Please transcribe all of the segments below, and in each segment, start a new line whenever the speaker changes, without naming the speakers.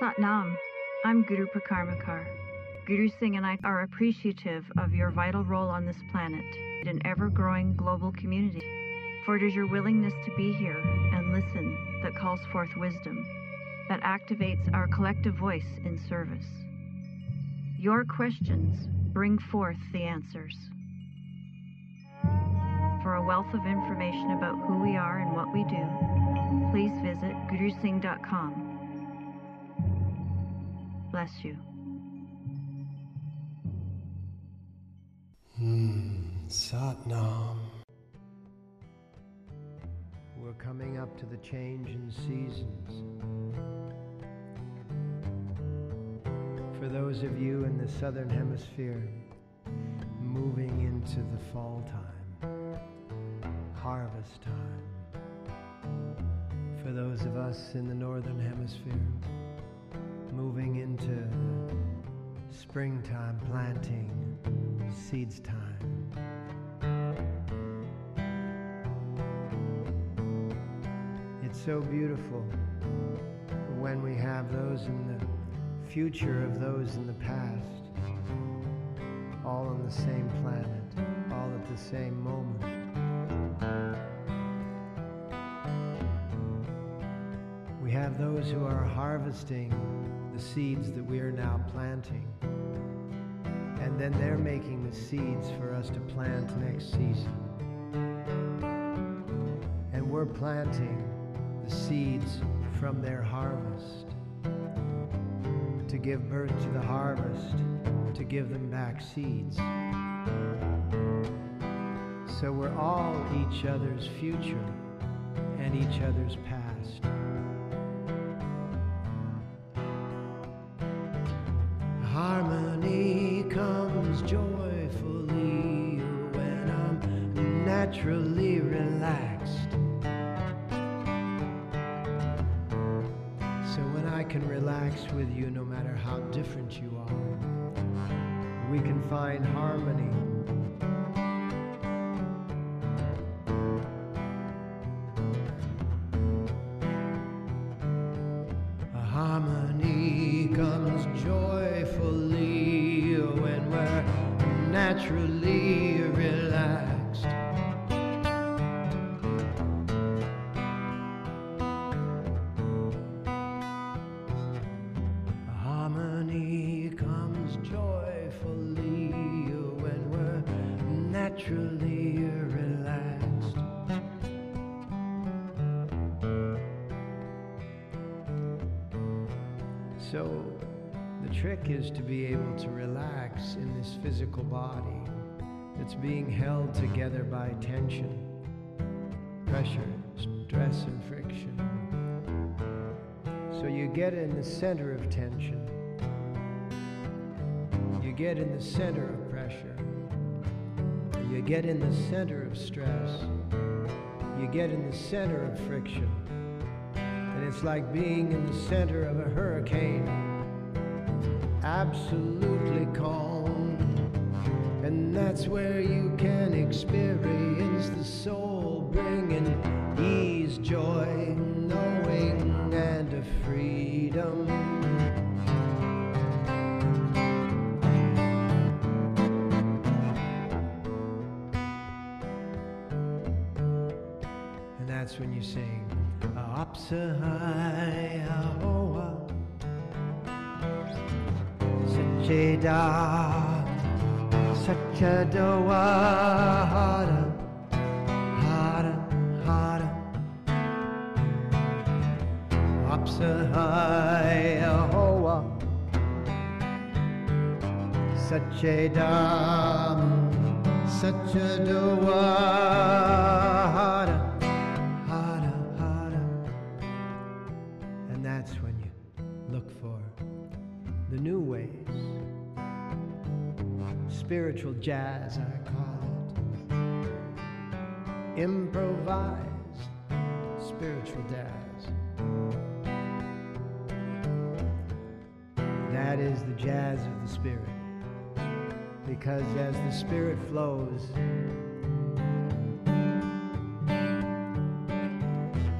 Satnam. I'm Guru Prakarmakar. Guru Singh and I are appreciative of your vital role on this planet, in an ever growing global community. For it is your willingness to be here and listen that calls forth wisdom, that activates our collective voice in service. Your questions bring forth the answers. For a wealth of information about who we are and what we do, please visit gurusingh.com. Bless you.
Hmm, Satnam.
We're coming up to the change in seasons. For those of you in the southern hemisphere, moving into the fall time, harvest time. For those of us in the northern hemisphere, moving into springtime planting, seeds time. It's so beautiful when we have those in the future of those in the past, all on the same planet, all at the same moment. Have those who are harvesting the seeds that we are now planting. And then they're making the seeds for us to plant next season. And we're planting the seeds from their harvest to give birth to the harvest, to give them back seeds. So we're all each other's future and each other's naturally relaxed. So when I can relax with you, no matter how different you are, we can find harmony. Harmony comes joyfully when we're naturally naturally relaxed. So, the trick is to be able to relax in this physical body that's being held together by tension, pressure, stress, and friction. So, you get in the center of tension, you get in the center of you get in the center of stress, you get in the center of friction. And it's like being in the center of a hurricane, absolutely calm. And that's where you can experience the soul bringing ease, joy, knowing, and a freedom. You sing Apsahaya Hoa Sacheda Sachadoa Hara Hara Hara. Apsahaya Hoa Sachedam Sachadoa Hara Spiritual jazz, I call it. Improvised spiritual jazz. That is the jazz of the spirit. Because as the spirit flows,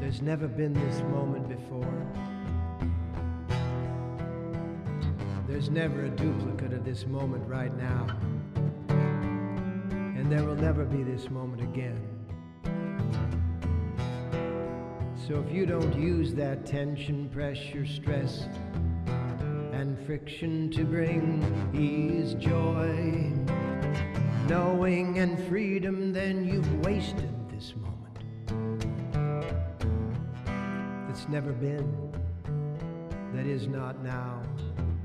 there's never been this moment before. There's never a duplicate of this moment right now. And there will never be this moment again. So if you don't use that tension, pressure, stress, and friction to bring ease, joy, knowing, and freedom, then you've wasted this moment. That's never been, that is not now,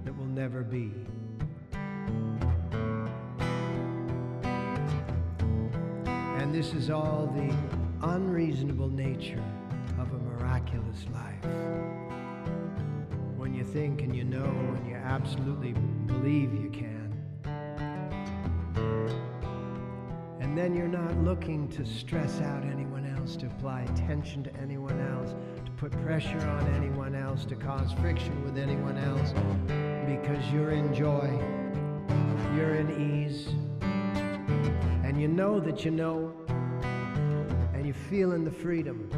that will never be. And this is all the unreasonable nature of a miraculous life. When you think and you know and you absolutely believe you can. And then you're not looking to stress out anyone else, to apply tension to anyone else, to put pressure on anyone else, to cause friction with anyone else, because you're in joy, you're in ease, and you know that you know, and you feel in the freedom.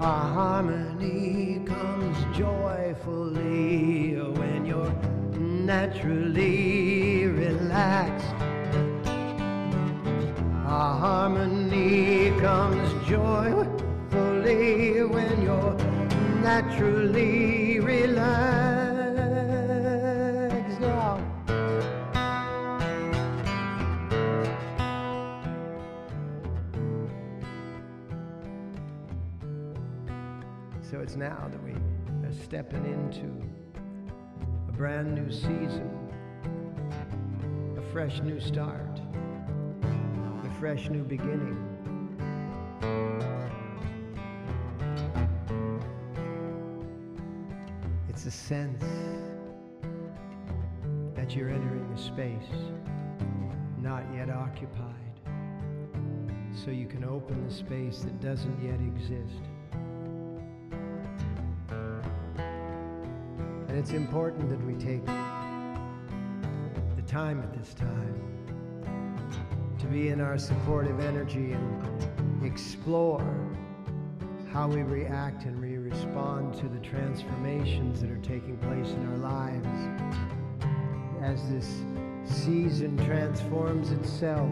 A harmony comes joyfully when you're naturally relaxed. A harmony comes joyfully when you're naturally relaxed. Stepping into a brand new season, a fresh new start, a fresh new beginning. It's a sense that you're entering a space not yet occupied, so you can open the space that doesn't yet exist. And it's important that we take the time at this time to be in our supportive energy and explore how we react and we respond to the transformations that are taking place in our lives as this season transforms itself.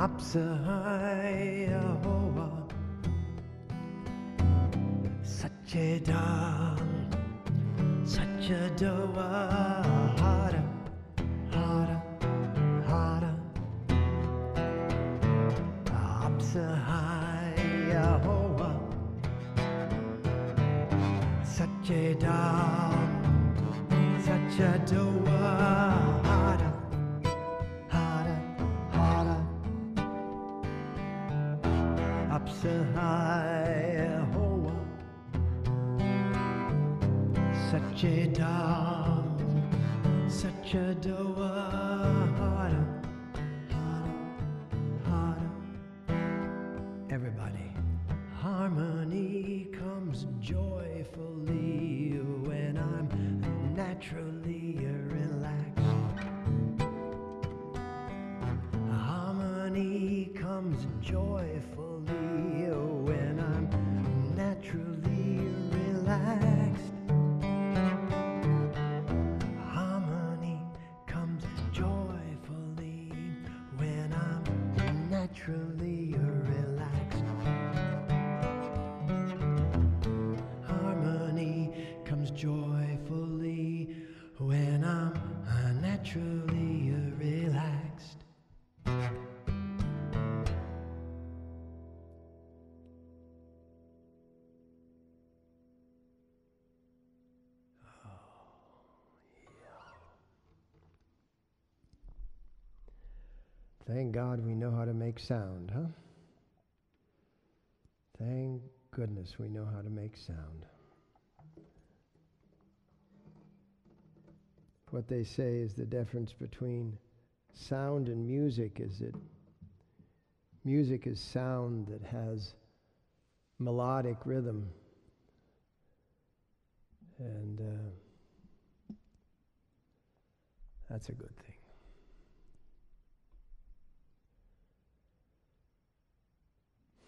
Apsahaya Hoa Satchedam Satchadoa Hara Hara Satchadoa Hara when I'm naturally relaxed. Thank God we know how to make sound, huh? Thank goodness we know how to make sound. What they say is the difference between sound and music is that Music is sound that has melodic rhythm. And uh, that's a good thing.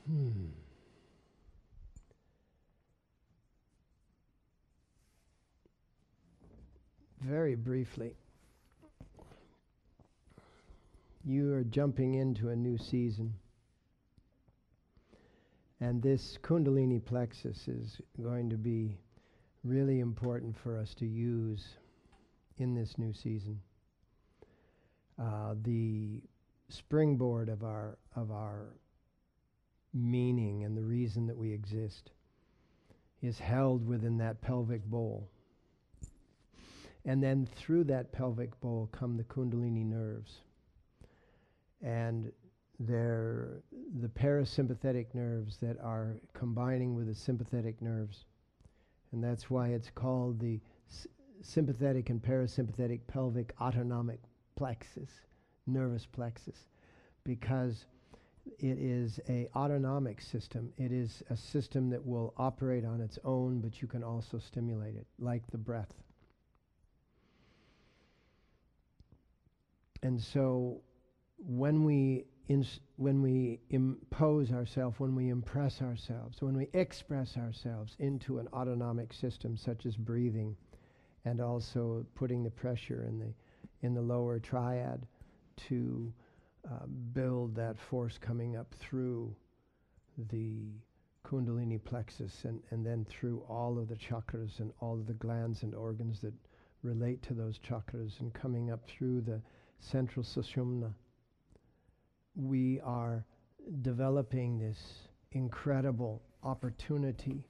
Hmm. Very briefly, you are jumping into a new season. And this Kundalini plexus is going to be really important for us to use in this new season. Uh, the springboard of our of our meaning and the reason that we exist is held within that pelvic bowl. And then through that pelvic bowl come the Kundalini nerves. And they're the parasympathetic nerves that are combining with the sympathetic nerves. And that's why it's called the s- sympathetic and parasympathetic pelvic autonomic plexus, nervous plexus, because it is a autonomic system. It is a system that will operate on its own, but you can also stimulate it, like the breath. And so when we ins- when we impose ourselves, when we impress ourselves, when we express ourselves into an autonomic system such as breathing and also putting the pressure in the in the lower triad to uh, build that force coming up through the kundalini plexus and, and then through all of the chakras and all of the glands and organs that relate to those chakras and coming up through the central sushumna. We are developing this incredible opportunity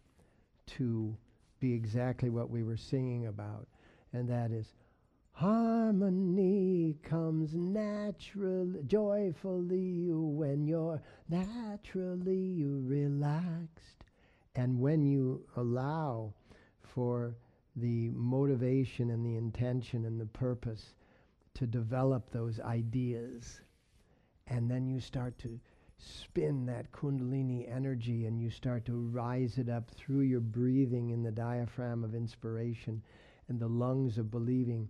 to be exactly what we were singing about, and that is Harmony comes naturally, joyfully when you're naturally relaxed. And when you allow for the motivation and the intention and the purpose to develop those ideas, and then you start to spin that Kundalini energy and you start to rise it up through your breathing in the diaphragm of inspiration and the lungs of believing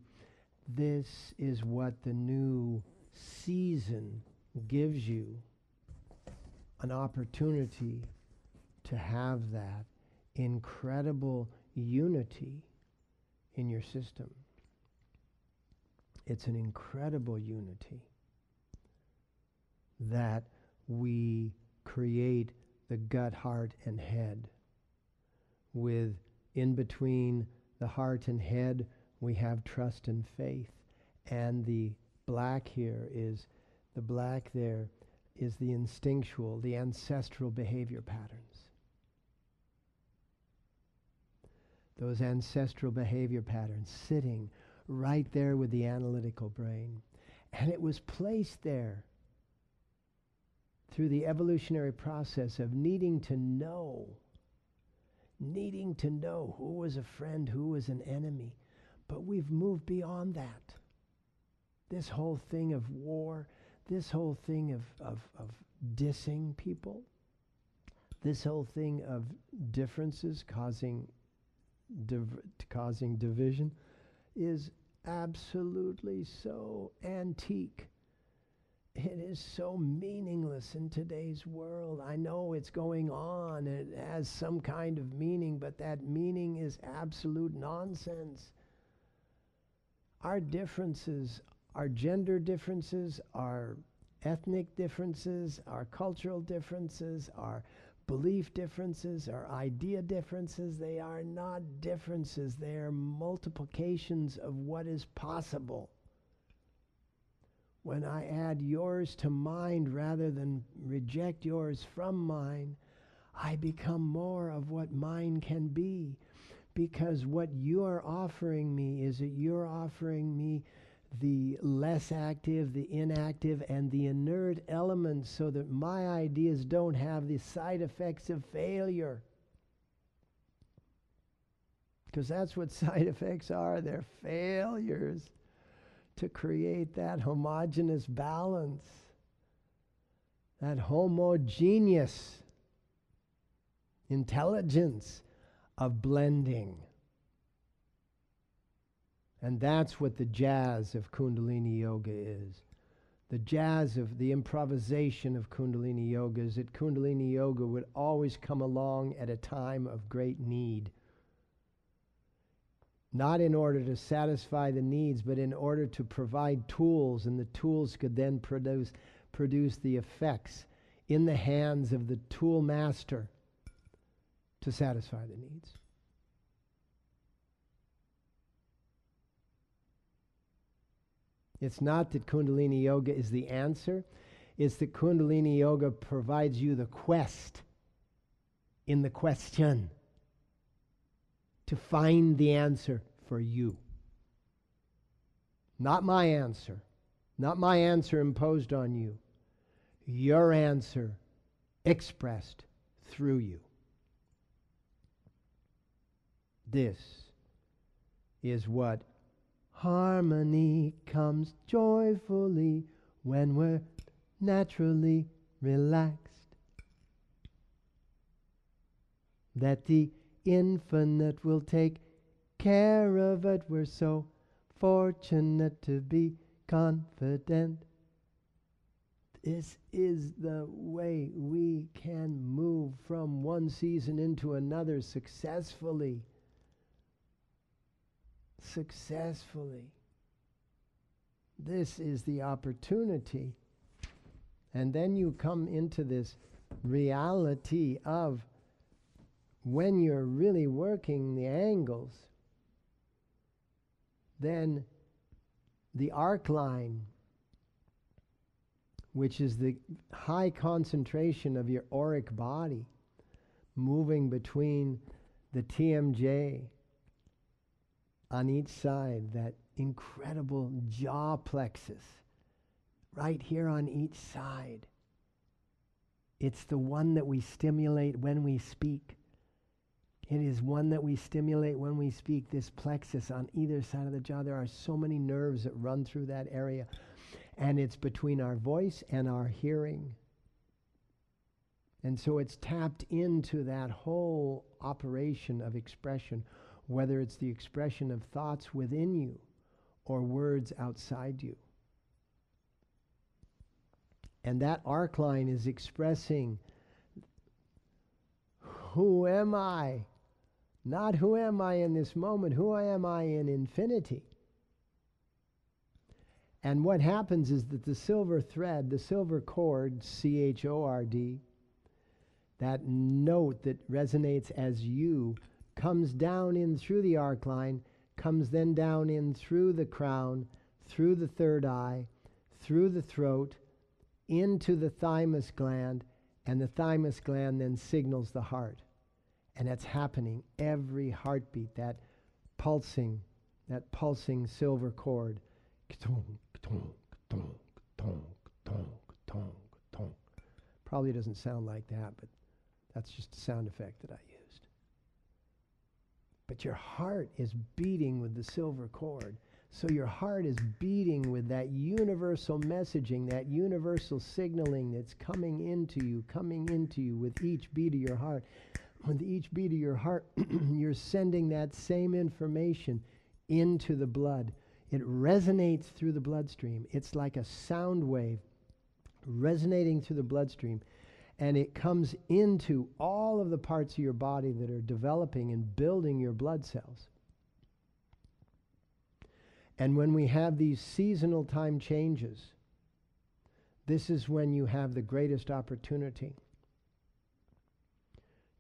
this is what the new season gives you an opportunity to have that incredible unity in your system. It's an incredible unity that we create the gut, heart, and head. With in between the heart and head, we have trust and faith. And the black here is the black there is the instinctual, the ancestral behavior patterns. Those ancestral behavior patterns sitting right there with the analytical brain. And it was placed there through the evolutionary process of needing to know, needing to know who was a friend, who was an enemy, but we've moved beyond that. This whole thing of war, this whole thing of, of, of dissing people, this whole thing of differences causing, div- causing division is absolutely so antique. It is so meaningless in today's world. I know it's going on and it has some kind of meaning, but that meaning is absolute nonsense our differences, our gender differences, our ethnic differences, our cultural differences, our belief differences, our idea differences, they are not differences. They are multiplications of what is possible. When I add yours to mine rather than reject yours from mine, I become more of what mine can be because what you're offering me is that you're offering me the less active, the inactive, and the inert elements so that my ideas don't have the side effects of failure. Because that's what side effects are they're failures to create that homogeneous balance. that homogeneous intelligence of blending. And that's what the jazz of Kundalini Yoga is. The jazz of the improvisation of Kundalini Yoga is that Kundalini Yoga would always come along at a time of great need. Not in order to satisfy the needs, but in order to provide tools, and the tools could then produce, produce the effects in the hands of the tool master to satisfy the needs. It's not that Kundalini Yoga is the answer, it's that Kundalini Yoga provides you the quest in the question to find the answer for you. Not my answer, not my answer imposed on you, your answer expressed through you. This is what Harmony comes joyfully when we're naturally relaxed. That the infinite will take care of it. We're so fortunate to be confident. This is the way we can move from one season into another successfully successfully. This is the opportunity. And then you come into this reality of when you're really working the angles, then the arc line, which is the high concentration of your auric body, moving between the TMJ on each side, that incredible jaw plexus, right here on each side. It's the one that we stimulate when we speak. It is one that we stimulate when we speak, this plexus on either side of the jaw. There are so many nerves that run through that area. And it's between our voice and our hearing. And so it's tapped into that whole operation of expression whether it's the expression of thoughts within you or words outside you. And that arc line is expressing who am I? Not who am I in this moment, who am I in infinity? And what happens is that the silver thread, the silver chord, C H O R D, that note that resonates as you, comes down in through the arc line, comes then down in through the crown, through the third eye, through the throat, into the thymus gland, and the thymus gland then signals the heart. And that's happening every heartbeat, that pulsing, that pulsing silver cord. Probably doesn't sound like that, but that's just a sound effect that I use but your heart is beating with the silver cord. So your heart is beating with that universal messaging, that universal signaling that's coming into you, coming into you with each beat of your heart. With each beat of your heart, you're sending that same information into the blood. It resonates through the bloodstream. It's like a sound wave resonating through the bloodstream and it comes into all of the parts of your body that are developing and building your blood cells. And when we have these seasonal time changes, this is when you have the greatest opportunity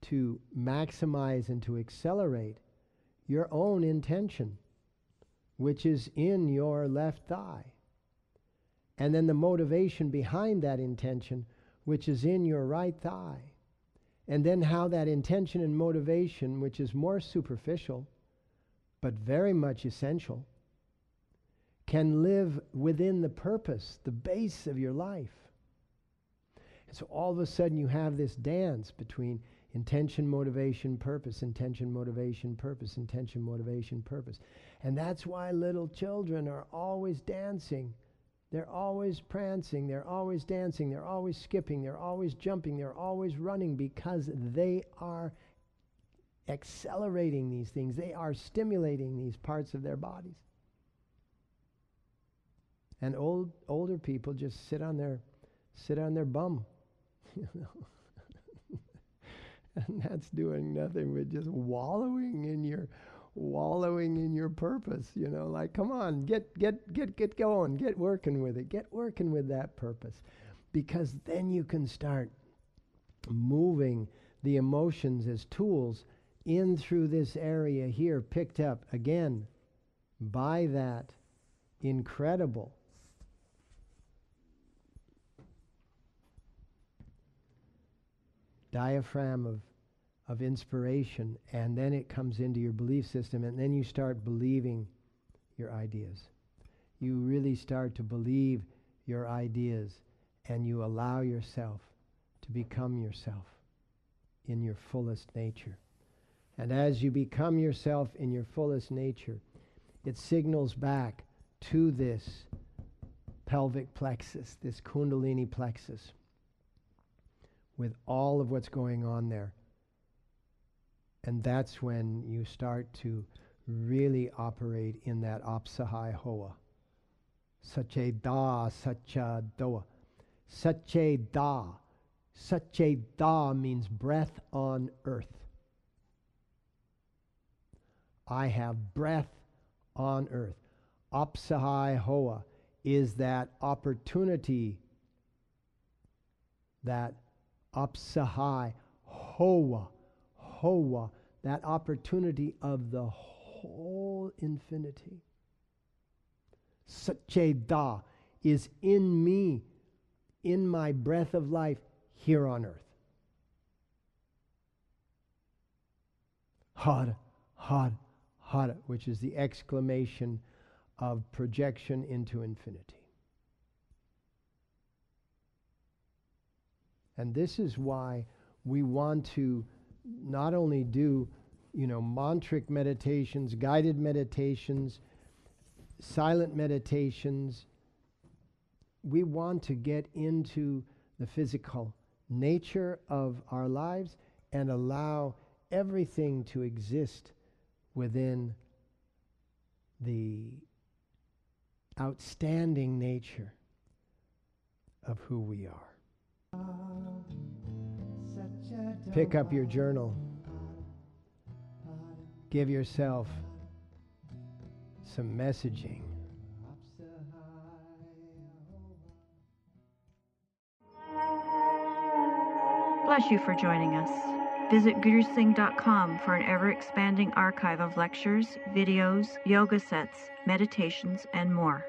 to maximize and to accelerate your own intention, which is in your left thigh. And then the motivation behind that intention which is in your right thigh. And then how that intention and motivation, which is more superficial, but very much essential, can live within the purpose, the base of your life. And so all of a sudden you have this dance between intention, motivation, purpose, intention, motivation, purpose, intention, motivation, purpose. And that's why little children are always dancing They're always prancing, they're always dancing, they're always skipping, they're always jumping, they're always running because they are accelerating these things. They are stimulating these parts of their bodies. And old older people just sit on their sit on their bum. And that's doing nothing but just wallowing in your wallowing in your purpose, you know, like come on, get get get get going, get working with it. Get working with that purpose. Because then you can start moving the emotions as tools in through this area here picked up again by that incredible diaphragm of of inspiration, and then it comes into your belief system, and then you start believing your ideas. You really start to believe your ideas, and you allow yourself to become yourself in your fullest nature. And as you become yourself in your fullest nature, it signals back to this pelvic plexus, this kundalini plexus, with all of what's going on there and that's when you start to really operate in that apsahai hoa. Sache da, sacha doa. Sache da. Sache da means breath on earth. I have breath on earth. Apsahai hoa is that opportunity, that apsahai hoa Hoa, that opportunity of the whole infinity. Da is in me, in my breath of life here on earth. Hara, Hara, Hara, which is the exclamation of projection into infinity. And this is why we want to not only do, you know, mantric meditations, guided meditations, silent meditations, we want to get into the physical nature of our lives and allow everything to exist within the outstanding nature of who we are. Pick up your journal. Give yourself some messaging.
Bless you for joining us. Visit gurusingh.com for an ever expanding archive of lectures, videos, yoga sets, meditations, and more.